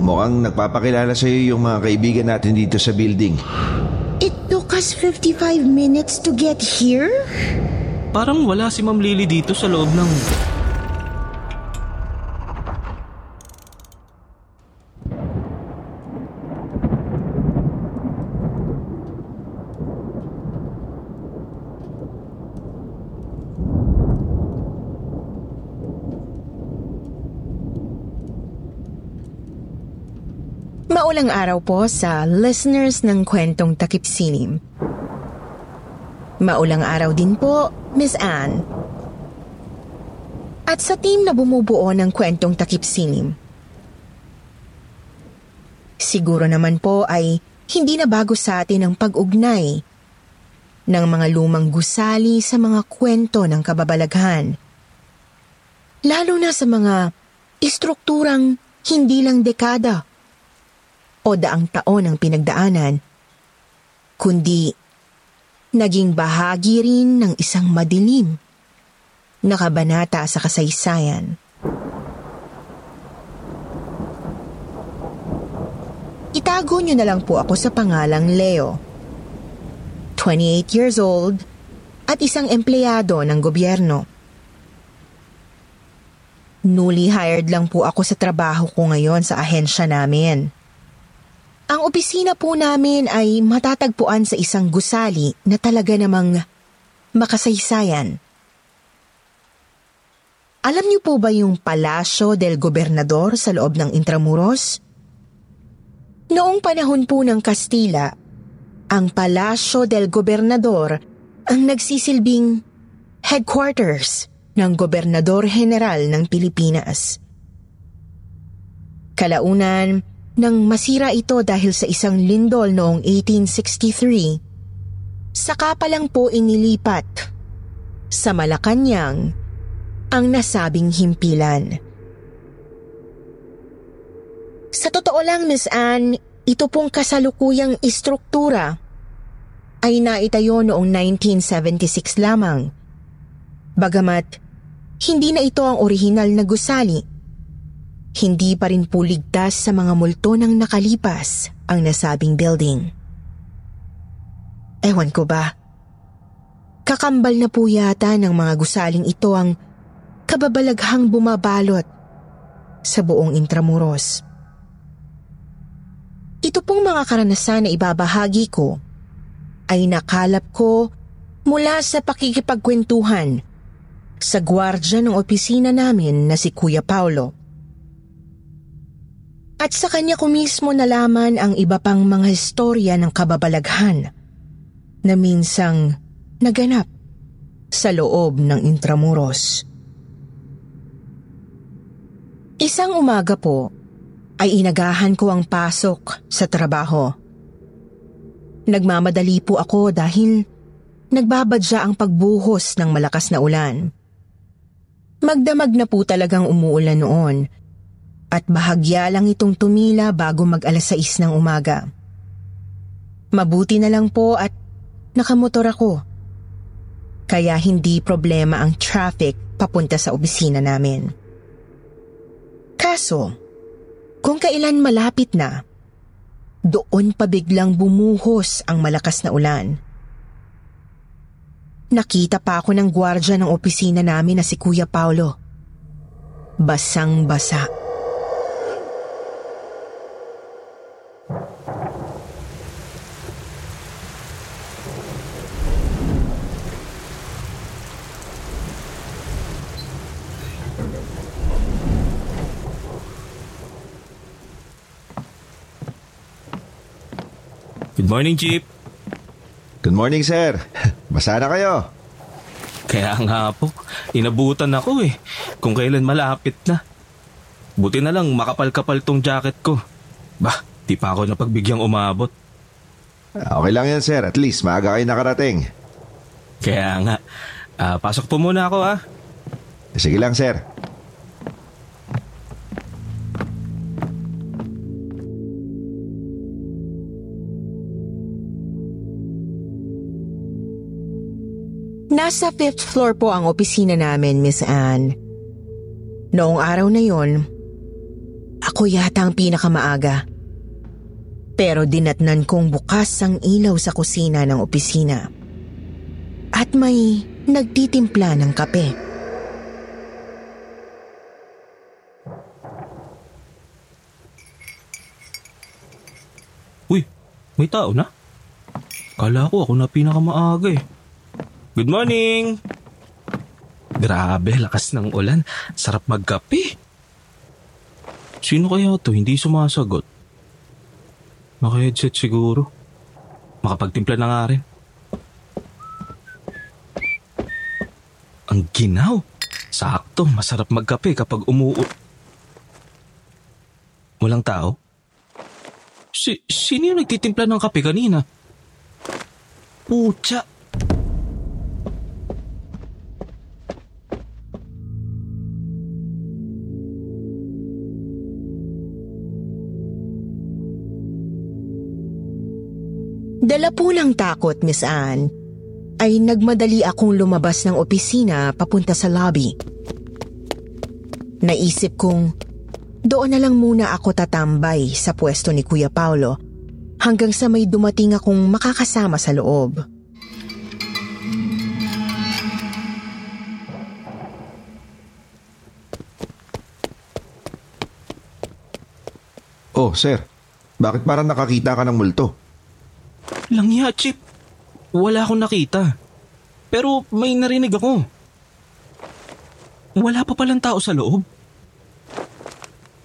Mukhang nagpapakilala sa'yo yung mga kaibigan natin dito sa building. It took us 55 minutes to get here? Parang wala si Ma'am Lily dito sa loob ng... Maulang araw po sa listeners ng kwentong takip sinim. Maulang araw din po, Miss Anne. At sa team na bumubuo ng kwentong takip sinim. Siguro naman po ay hindi na bago sa atin ang pag-ugnay ng mga lumang gusali sa mga kwento ng kababalaghan. Lalo na sa mga istrukturang hindi lang dekada o daang taon ang pinagdaanan, kundi naging bahagi rin ng isang madilim na kabanata sa kasaysayan. Itago niyo na lang po ako sa pangalang Leo. 28 years old at isang empleyado ng gobyerno. Newly hired lang po ako sa trabaho ko ngayon sa ahensya namin. Ang opisina po namin ay matatagpuan sa isang gusali na talaga namang makasaysayan. Alam niyo po ba yung Palasyo del Gobernador sa loob ng Intramuros? Noong panahon po ng Kastila, ang Palasyo del Gobernador ang nagsisilbing headquarters ng Gobernador General ng Pilipinas. Kalaunan, nang masira ito dahil sa isang lindol noong 1863, saka pa lang po inilipat sa Malacanang ang nasabing himpilan. Sa totoo lang, Miss Anne, ito pong kasalukuyang istruktura ay naitayo noong 1976 lamang. Bagamat hindi na ito ang orihinal na gusali hindi pa rin po ligtas sa mga multo ng nakalipas ang nasabing building. Ewan ko ba, kakambal na po yata ng mga gusaling ito ang kababalaghang bumabalot sa buong Intramuros. Ito pong mga karanasan na ibabahagi ko ay nakalap ko mula sa pakikipagkwentuhan sa gwardya ng opisina namin na si Kuya Paulo. At sa kanya ko mismo nalaman ang iba pang mga istorya ng kababalaghan na minsang naganap sa loob ng Intramuros. Isang umaga po ay inagahan ko ang pasok sa trabaho. Nagmamadali po ako dahil nagbabadya ang pagbuhos ng malakas na ulan. Magdamag na po talagang umuulan noon at bahagya lang itong tumila bago mag alas 6 ng umaga. Mabuti na lang po at nakamotor ako. Kaya hindi problema ang traffic papunta sa opisina namin. Kaso, kung kailan malapit na, doon pa biglang bumuhos ang malakas na ulan. Nakita pa ako ng gwardya ng opisina namin na si Kuya Paulo. Basang-basa. Morning, Chief. Good morning, sir. Basa na kayo. Kaya nga po, inabutan ako eh. kung kailan malapit na. Buti na lang makapal-kapal tong jacket ko. Bah, di pa ako napagbigyan umabot. Okay lang yan sir, at least maaga kayo nakarating. Kaya nga, ah, pasok po muna ako ah. Sige lang sir. Nasa fifth floor po ang opisina namin, Miss Anne. Noong araw na yon, ako yata ang pinakamaaga. Pero dinatnan kong bukas ang ilaw sa kusina ng opisina. At may nagtitimpla ng kape. Uy, may tao na? Kala ko ako na pinakamaaga eh. Good morning! Grabe, lakas ng ulan. Sarap magkape. Sino kaya to? Hindi sumasagot. Naka-headset siguro. Makapagtimpla na nga rin. Ang ginaw. Sakto, masarap magkape kapag umuu... Walang tao? Si, sino yung nagtitimpla ng kape kanina? Pucha! Dala po ng takot, Miss Anne, ay nagmadali akong lumabas ng opisina papunta sa lobby. Naisip kong doon na lang muna ako tatambay sa pwesto ni Kuya Paulo hanggang sa may dumating akong makakasama sa loob. Oh sir, bakit parang nakakita ka ng multo? Langya, Chip. Wala akong nakita. Pero may narinig ako. Wala pa palang tao sa loob.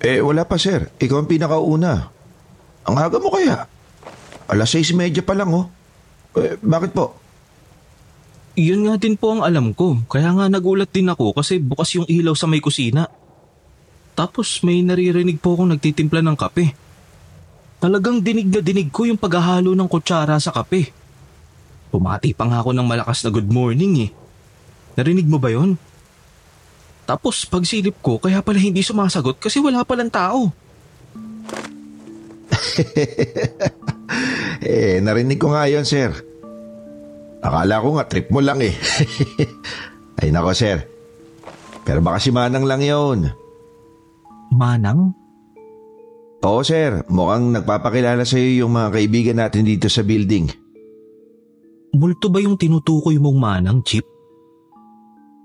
Eh wala pa sir, ikaw ang pinakauna. Ang aga mo kaya? Alas 6.30 pa lang oh. Eh, bakit po? Yun nga din po ang alam ko. Kaya nga nagulat din ako kasi bukas yung ilaw sa may kusina. Tapos may naririnig po akong nagtitimpla ng kape. Talagang dinig na dinig ko yung paghahalo ng kutsara sa kape. Pumati pa nga ako ng malakas na good morning eh. Narinig mo ba yon? Tapos pagsilip ko kaya pala hindi sumasagot kasi wala palang tao. Eh, narinig ko nga yon sir. Akala ko nga trip mo lang eh. Ay nako sir. Pero baka si Manang lang yon. Manang? Oo sir, mukhang nagpapakilala sa iyo yung mga kaibigan natin dito sa building. Multo ba yung tinutukoy mong manang, Chip?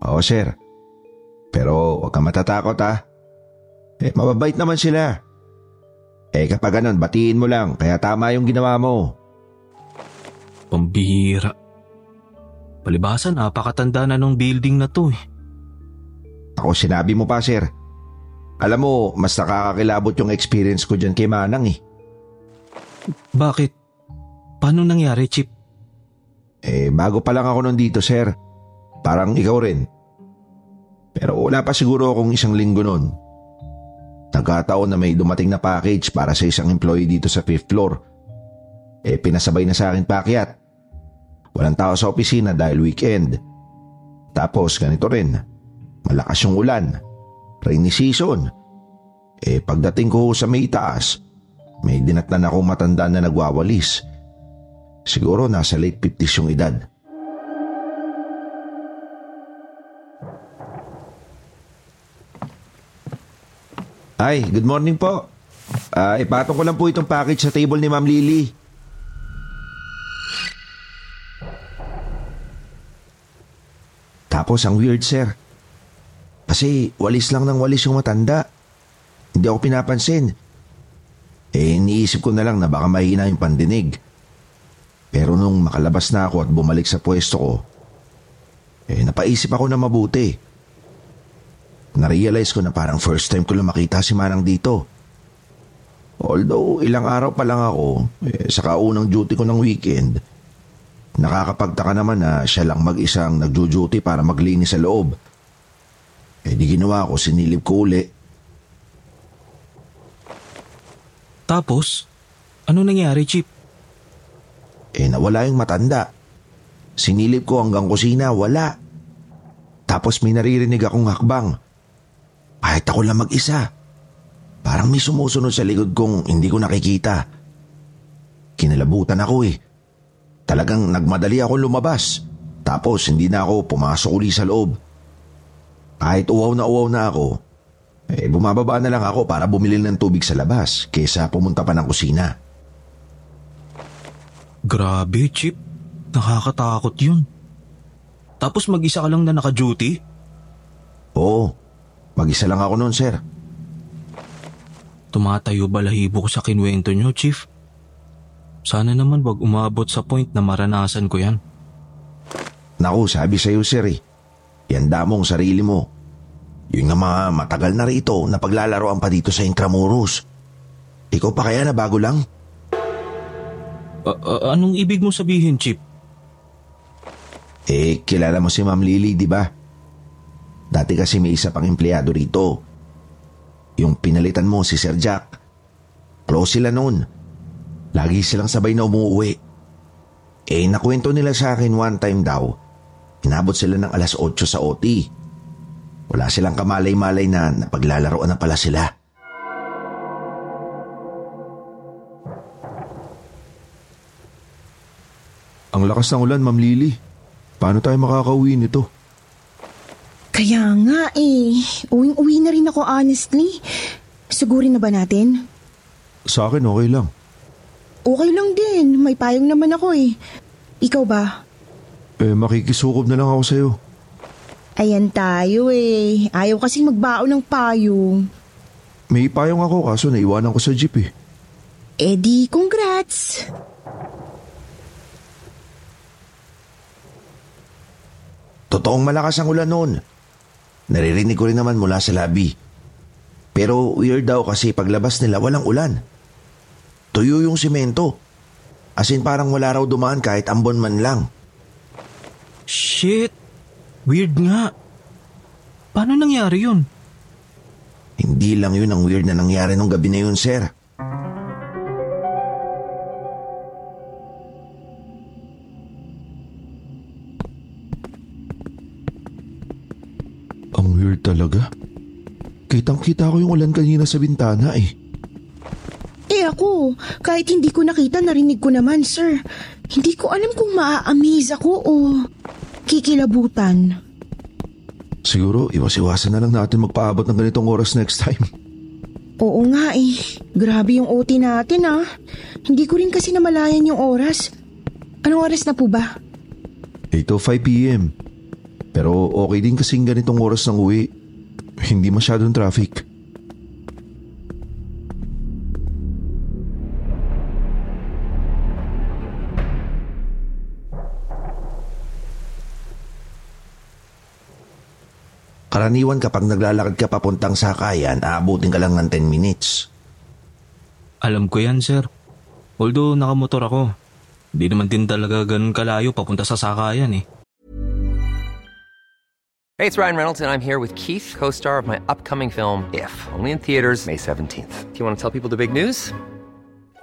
Oo sir. Pero huwag kang matatakot ha. Eh, mababait naman sila. Eh kapag ganun, batiin mo lang, kaya tama yung ginawa mo. Pambihira. Palibasa napakatanda na nung building na to eh. Ako sinabi mo pa sir. Alam mo, mas nakakakilabot yung experience ko dyan kay Manang eh. Bakit? Paano nangyari, Chip? Eh, bago pa lang ako nandito, sir. Parang ikaw rin. Pero wala pa siguro akong isang linggo nun. Nagkataon na may dumating na package para sa isang employee dito sa fifth floor. Eh, pinasabay na sa akin pakyat. Walang tao sa opisina dahil weekend. Tapos ganito rin. Malakas yung ulan. Rainy season. Eh, pagdating ko sa may taas, may dinatnan akong matanda na nagwawalis. Siguro nasa late 50s yung edad. Ay, good morning po. Ah, ipatong ko lang po itong package sa table ni Ma'am Lily. Tapos ang weird, sir. Kasi walis lang ng walis yung matanda. Hindi ako pinapansin. Eh, iniisip ko na lang na baka mahina yung pandinig. Pero nung makalabas na ako at bumalik sa pwesto ko, eh napaisip ako na mabuti. Narealize ko na parang first time ko lang makita si Manang dito. Although ilang araw pa lang ako, eh, sa kaunang duty ko ng weekend, nakakapagtaka naman na siya lang mag-isang nagjo-duty para maglinis sa loob. Eh di ginawa ko, sinilip ko uli. Tapos, ano nangyari, Chip? Eh nawala yung matanda. Sinilip ko hanggang kusina, wala. Tapos may naririnig akong hakbang. Kahit ako lang mag-isa. Parang may sumusunod sa likod kong hindi ko nakikita. Kinalabutan ako eh. Talagang nagmadali ako lumabas. Tapos hindi na ako pumasok uli sa loob. Kahit uwaw na uwaw na ako, eh bumababa na lang ako para bumili ng tubig sa labas kesa pumunta pa ng kusina. Grabe, Chip. Nakakatakot yun. Tapos mag-isa ka lang na naka-duty? Oo, mag-isa lang ako noon, sir. Tumatayo balahibo ko sa kinwento nyo, Chief. Sana naman wag umabot sa point na maranasan ko yan. Naku, sabi sa'yo, sir eh. Yanda mong sarili mo. Yun nga mga matagal na rito na paglalaroan pa dito sa Intramuros. Ikaw pa kaya na bago lang? A- a- anong ibig mo sabihin, Chip? Eh, kilala mo si Ma'am Lily, di ba? Dati kasi may isa pang empleyado rito. Yung pinalitan mo si Sir Jack. Close sila noon. Lagi silang sabay na umuwi. Eh, nakwento nila sa akin one time daw, inabot sila ng alas 8 sa OT. Wala silang kamalay-malay na napaglalaroan na pala sila. Ang lakas ng ulan, Ma'am Lily. Paano tayo makakauwi nito? Kaya nga eh. Uwing-uwi na rin ako honestly. Sigurin na ba natin? Sa akin, okay lang. Okay lang din. May payong naman ako eh. Ikaw ba? Eh, makikisukob na lang ako sa'yo. Ayan tayo eh. Ayaw kasing magbaon ng payong. May payong ako kaso naiwanan ko sa jeep eh. Eh di, congrats! Totoong malakas ang ulan noon. Naririnig ko rin naman mula sa labi. Pero weird daw kasi paglabas nila walang ulan. Tuyo yung simento. As in parang wala raw dumaan kahit ambon man lang. Shit! Weird nga. Paano nangyari yun? Hindi lang yun ang weird na nangyari nung gabi na yun, sir. Ang weird talaga. Kitang-kita ko yung ulan kanina sa bintana eh. Eh ako, kahit hindi ko nakita, narinig ko naman, sir. Hindi ko alam kung maa-amaze ako o kikilabutan. Siguro, iwas-iwasan na lang natin magpaabot ng ganitong oras next time. Oo nga eh. Grabe yung OT natin ah. Hindi ko rin kasi namalayan yung oras. Anong oras na po ba? 8.05pm. Pero okay din kasing ganitong oras ng uwi. Hindi masyadong traffic. Karaniwan kapag naglalakad ka papuntang sakayan, aabutin ka lang ng 10 minutes. Alam ko yan, sir. Although nakamotor ako, di naman din talaga ganun kalayo papunta sa sakayan eh. Hey, it's Ryan Reynolds, and I'm here with Keith, co star of my upcoming film, If, only in theaters, May 17th. Do you want to tell people the big news?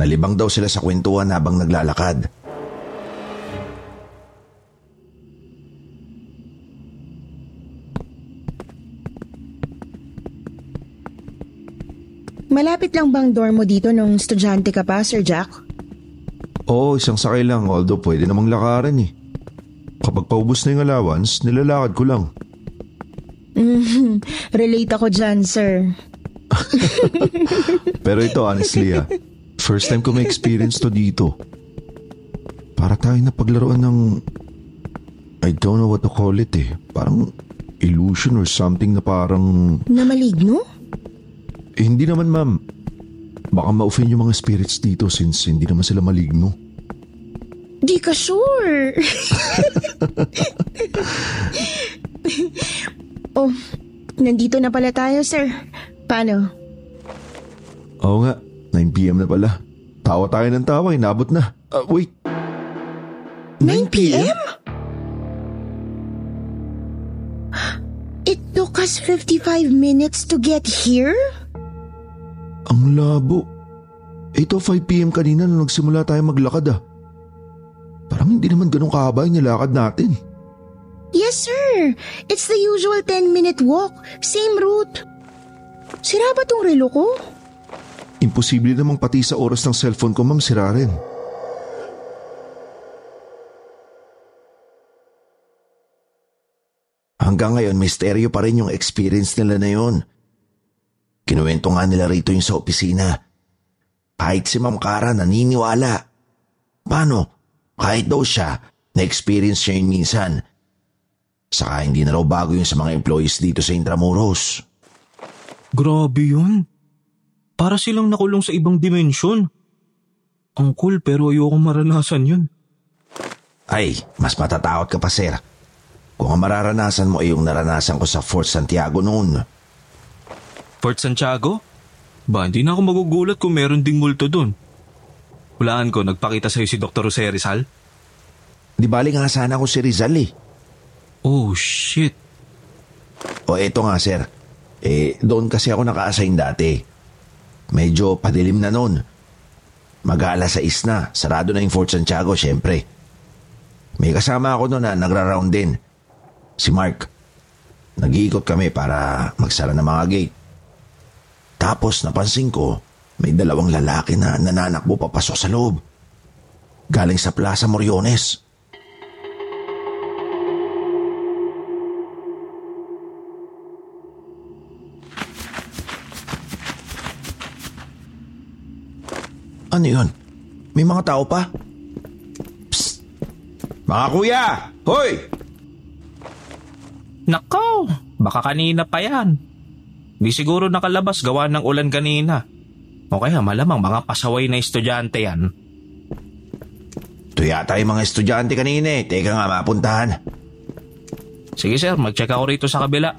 nalibang daw sila sa kwentuhan habang naglalakad. Malapit lang bang dorm mo dito nung estudyante ka pa, Sir Jack? Oo, isang sakay lang although pwede namang lakaran eh. Kapag paubos na yung allowance, nilalakad ko lang. Mhm, relate ako dyan, sir. Pero ito honestly ah, first time ko may experience to dito. Para tayo na paglaruan ng... I don't know what to call it eh. Parang illusion or something na parang... Na maligno? Eh, hindi naman ma'am. Baka ma-offend yung mga spirits dito since hindi naman sila maligno. Di ka sure. oh, nandito na pala tayo, sir. Paano? Oo nga, 9pm na pala. Tawa tayo ng tawa, inabot na. Ah, wait. 9 p.m.? It took us 55 minutes to get here? Ang labo. Ito 5pm kanina nung nagsimula tayo maglakad ah. Parang hindi naman ganun kahaba yung nilakad natin. Yes, sir. It's the usual 10-minute walk. Same route. Sira ba tong relo ko? Imposible namang pati sa oras ng cellphone ko ma'am sira rin. Hanggang ngayon, misteryo pa rin yung experience nila na yun. Kinuwento nga nila rito yung sa opisina. Kahit si Ma'am Kara naniniwala. Paano? Kahit daw siya, na-experience siya yun minsan. Saka hindi na raw bago yun sa mga employees dito sa Intramuros. Grabe yun. Para silang nakulong sa ibang dimensyon. Ang cool pero ayoko maranasan yun. Ay, mas matatakot ka pa, sir. Kung ang mararanasan mo ay yung naranasan ko sa Fort Santiago noon. Fort Santiago? Ba, hindi na ako magugulat kung meron ding multo doon. Hulaan ko, nagpakita sa'yo si Dr. Jose Rizal? Di bali nga sana ako si Rizal eh. Oh, shit. O eto nga, sir. Eh, doon kasi ako naka-assign dati. Medyo padilim na noon. Mag-aala sa isna. Sarado na yung Fort Santiago, syempre. May kasama ako noon na nagra-round din. Si Mark. Nag-iikot kami para magsara ng mga gate. Tapos napansin ko, may dalawang lalaki na nananakbo papasok sa loob. Galing sa Plaza Moriones. Ano yun? May mga tao pa? Psst! Mga kuya! Hoy! Nako, baka kanina pa yan. Di siguro nakalabas gawa ng ulan kanina. O kaya malamang mga pasaway na estudyante yan. Ito yata yung mga estudyante kanina eh. Teka nga mapuntahan. Sige sir, mag-check ako rito sa kabila.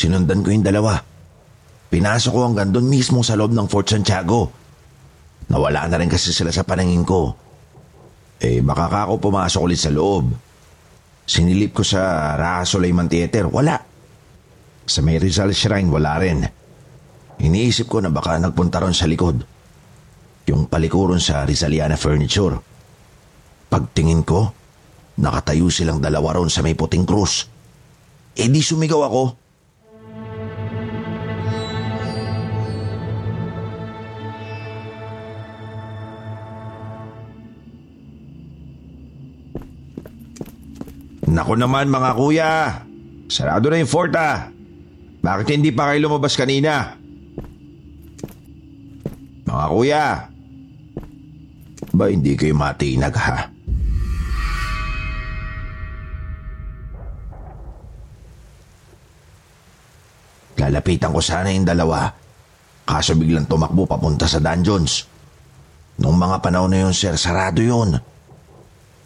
Sinundan ko yung dalawa. Pinasok ko hanggang doon mismo sa loob ng Fort Santiago. Nawala na rin kasi sila sa panangin ko. Eh baka ka ako pumasok ulit sa loob. Sinilip ko sa Raha Theater, wala. Sa may Rizal Shrine, wala rin. Iniisip ko na baka nagpunta ron sa likod. Yung palikuron sa Rizaliana Furniture. Pagtingin ko, nakatayo silang dalawa ron sa may puting krus. Eh di sumigaw ako. Nako naman mga kuya. Sarado na yung fort ah. Bakit hindi pa kayo lumabas kanina? Mga kuya. Ba hindi kayo matinag ha? Lalapitan ko sana yung dalawa. Kaso biglang tumakbo papunta sa dungeons. Nung mga panahon na yun, sir, sarado yun.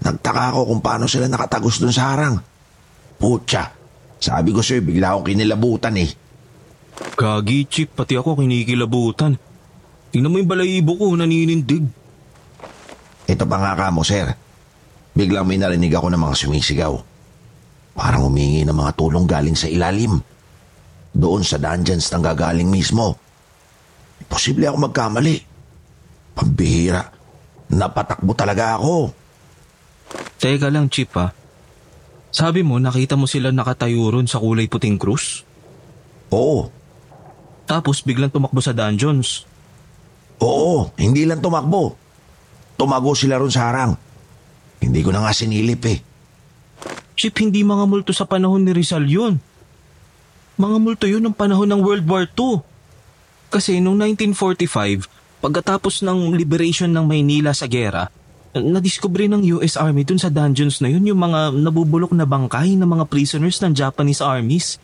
Nagtaka ako kung paano sila nakatagos dun sa harang. Putya, sabi ko sa'yo, bigla akong kinilabutan eh. Gagi, Chip, pati ako kinikilabutan. Tingnan mo yung balayibo ko, naninindig. Ito pa nga ka mo, sir. Biglang may narinig ako ng mga sumisigaw. Parang humingi ng mga tulong galing sa ilalim. Doon sa dungeons nang gagaling mismo. Posible ako magkamali. Pambihira. Napatakbo talaga ako. Teka lang, Chip ha. Sabi mo, nakita mo sila nakatayo ron sa kulay puting krus? Oo. Tapos biglang tumakbo sa dungeons. Oo, hindi lang tumakbo. Tumago sila ron sa harang. Hindi ko na nga sinilip eh. Chip, hindi mga multo sa panahon ni Rizal yun. Mga multo yun ng panahon ng World War II. Kasi noong 1945, pagkatapos ng liberation ng Maynila sa gera, nadiskubre ng US Army dun sa dungeons na yun yung mga nabubulok na bangkay ng mga prisoners ng Japanese armies.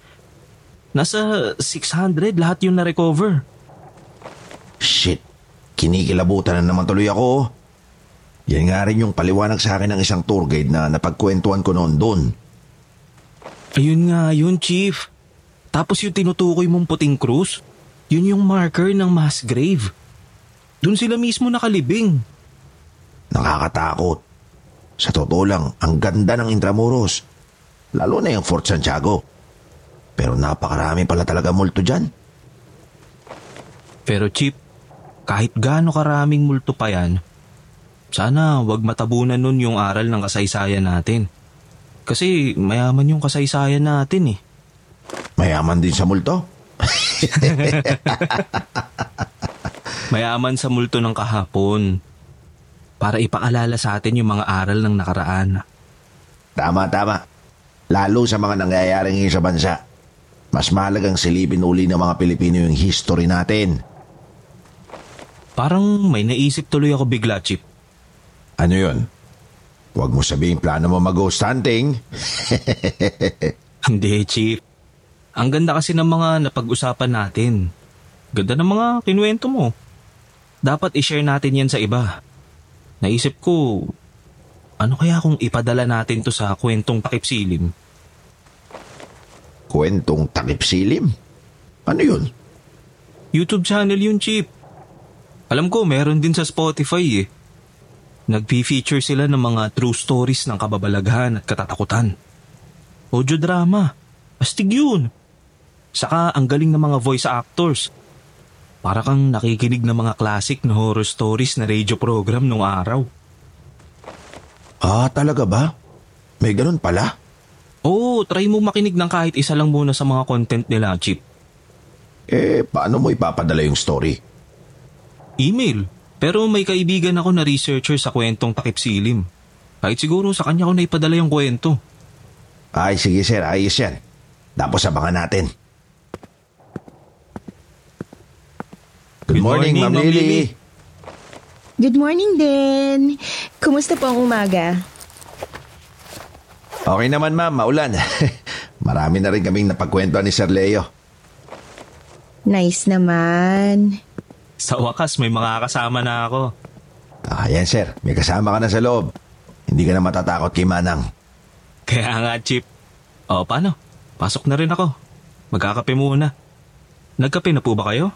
Nasa 600 lahat yung na-recover. Shit, kinikilabutan na naman tuloy ako. Yan nga rin yung paliwanag sa akin ng isang tour guide na napagkwentuhan ko noon doon. Ayun nga yun, Chief. Tapos yung tinutukoy mong puting krus, yun yung marker ng mass grave. Doon sila mismo nakalibing. Nakakatakot. Sa totoo lang, ang ganda ng Intramuros. Lalo na yung Fort Santiago. Pero napakarami pala talaga multo dyan. Pero Chip, kahit gaano karaming multo pa yan, sana wag matabunan nun yung aral ng kasaysayan natin. Kasi mayaman yung kasaysayan natin eh. Mayaman din sa multo. Mayaman sa multo ng kahapon. Para ipaalala sa atin yung mga aral ng nakaraan. Tama, tama. Lalo sa mga nangyayaring ngayon sa bansa. Mas mahalagang silipin uli ng mga Pilipino yung history natin. Parang may naisip tuloy ako bigla, Chip. Ano yun? Huwag mo sabihin plano mo mag-ghost hunting. Hindi, Chief. Ang ganda kasi ng mga napag-usapan natin. Ganda ng mga kinuwento mo. Dapat i-share natin yan sa iba. Naisip ko, ano kaya kung ipadala natin to sa kwentong takip silim? Kwentong takip silim? Ano yun? YouTube channel yun, Chip. Alam ko, meron din sa Spotify eh. Nag-feature sila ng mga true stories ng kababalaghan at katatakutan. Audio drama. Astig yun. Saka ang galing ng mga voice actors. Para kang nakikinig ng mga classic na horror stories na radio program nung araw. Ah, talaga ba? May ganun pala? Oo, try mo makinig ng kahit isa lang muna sa mga content nila, Chip. Eh, paano mo ipapadala yung story? Email. Pero may kaibigan ako na researcher sa kwentong takip silim. Kahit siguro sa kanya ko na ipadala yung kwento. Ay, sige sir, ayos yan. Tapos abangan natin. Good, Good morning, morning, Ma'am Lily. Good morning din. Kumusta po ang umaga? Okay naman ma'am, maulan. Marami na rin kaming napagkwentuhan ni Sir Leo. Nice naman. Sa wakas, may mga kasama na ako. Ah, yan sir, may kasama ka na sa loob. Hindi ka na matatakot kay Manang. Kaya nga, Chip. O, paano? Pasok na rin ako. Magkakape muna. Nagkape na po ba kayo?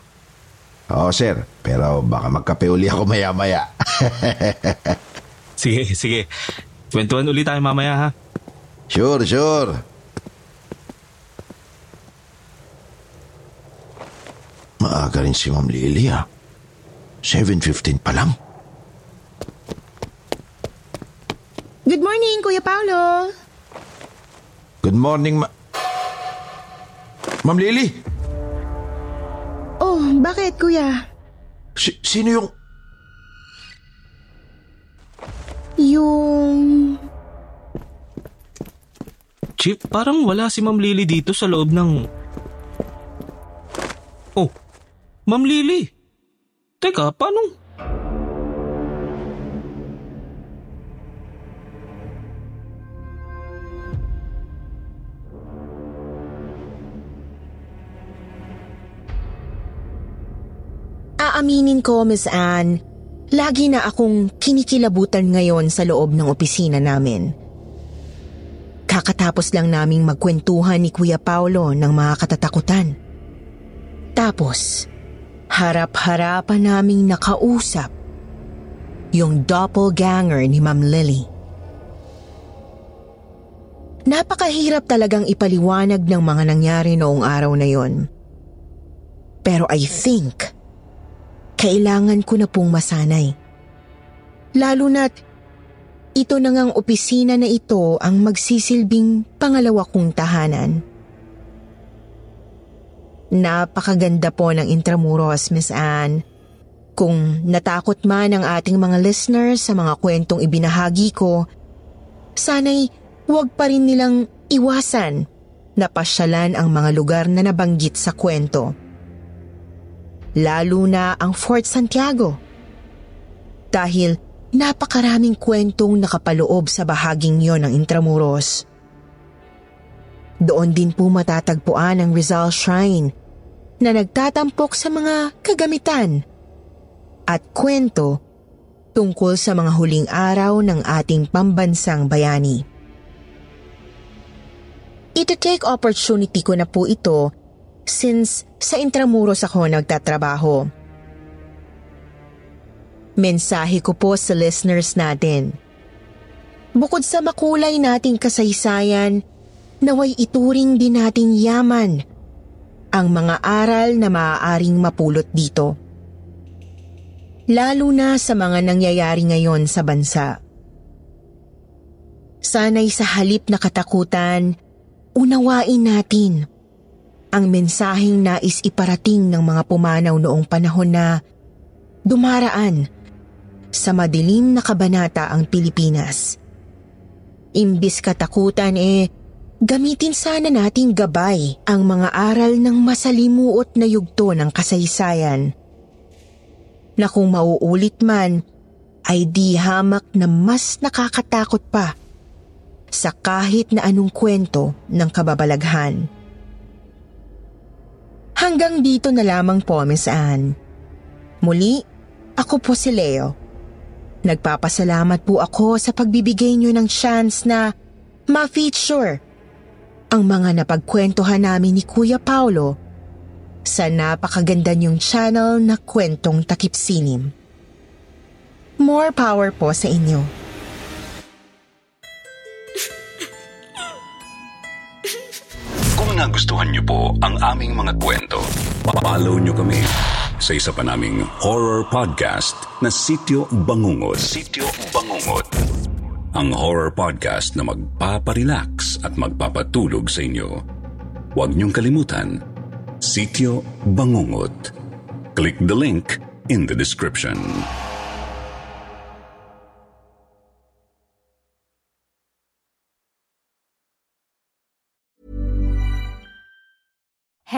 Oo sir, pero baka magkape uli ako maya-maya. Sige, sige. Kwentuhan ulit tayo mamaya ha. sure, sure. Maaga rin si Ma'am Lily ah. 7.15 pa lang. Good morning, Kuya Paulo. Good morning, ma... Ma'am Lily! Bakit, Kuya? Si- sino yung... Yung... Chip, parang wala si Ma'am Lily dito sa loob ng... Oh, Ma'am Lily! Teka, paano... Aaminin ko, Miss Anne, lagi na akong kinikilabutan ngayon sa loob ng opisina namin. Kakatapos lang naming magkwentuhan ni Kuya Paulo ng mga katatakutan. Tapos, harap-harapan naming nakausap yung doppelganger ni Ma'am Lily. Napakahirap talagang ipaliwanag ng mga nangyari noong araw na yon. Pero I think kailangan ko na pong masanay. Lalo na't ito na ngang opisina na ito ang magsisilbing pangalawa kong tahanan. Napakaganda po ng Intramuros, Miss Anne. Kung natakot man ang ating mga listeners sa mga kwentong ibinahagi ko, sana'y huwag pa rin nilang iwasan na pasyalan ang mga lugar na nabanggit sa kwento. Lalo na ang Fort Santiago. Dahil napakaraming kwentong nakapaloob sa bahaging yon ng Intramuros. Doon din po matatagpuan ang Rizal Shrine na nagtatampok sa mga kagamitan at kwento tungkol sa mga huling araw ng ating pambansang bayani. Ito take opportunity ko na po ito since sa Intramuros ako nagtatrabaho. Mensahe ko po sa listeners natin. Bukod sa makulay nating kasaysayan, naway ituring din nating yaman ang mga aral na maaaring mapulot dito. Lalo na sa mga nangyayari ngayon sa bansa. Sana'y sa halip na katakutan, unawain natin ang mensaheng nais iparating ng mga pumanaw noong panahon na dumaraan sa madilim na kabanata ang Pilipinas. Imbis katakutan eh, gamitin sana nating gabay ang mga aral ng masalimuot na yugto ng kasaysayan. Na kung mauulit man, ay di hamak na mas nakakatakot pa sa kahit na anong kwento ng kababalaghan. Hanggang dito na lamang po, Miss Anne. Muli, ako po si Leo Nagpapasalamat po ako sa pagbibigay niyo ng chance na ma-feature ang mga napagkwentuhan namin ni Kuya Paulo sa napakaganda niyong channel na kwentong takip sinim. More power po sa inyo. Nagustuhan niyo po ang aming mga kwento, follow niyo kami sa isa pa naming horror podcast na Sityo Bangungot. Sityo Bangungot. Ang horror podcast na magpaparelax at magpapatulog sa inyo. Huwag niyong kalimutan, Sityo Bangungot. Click the link in the description.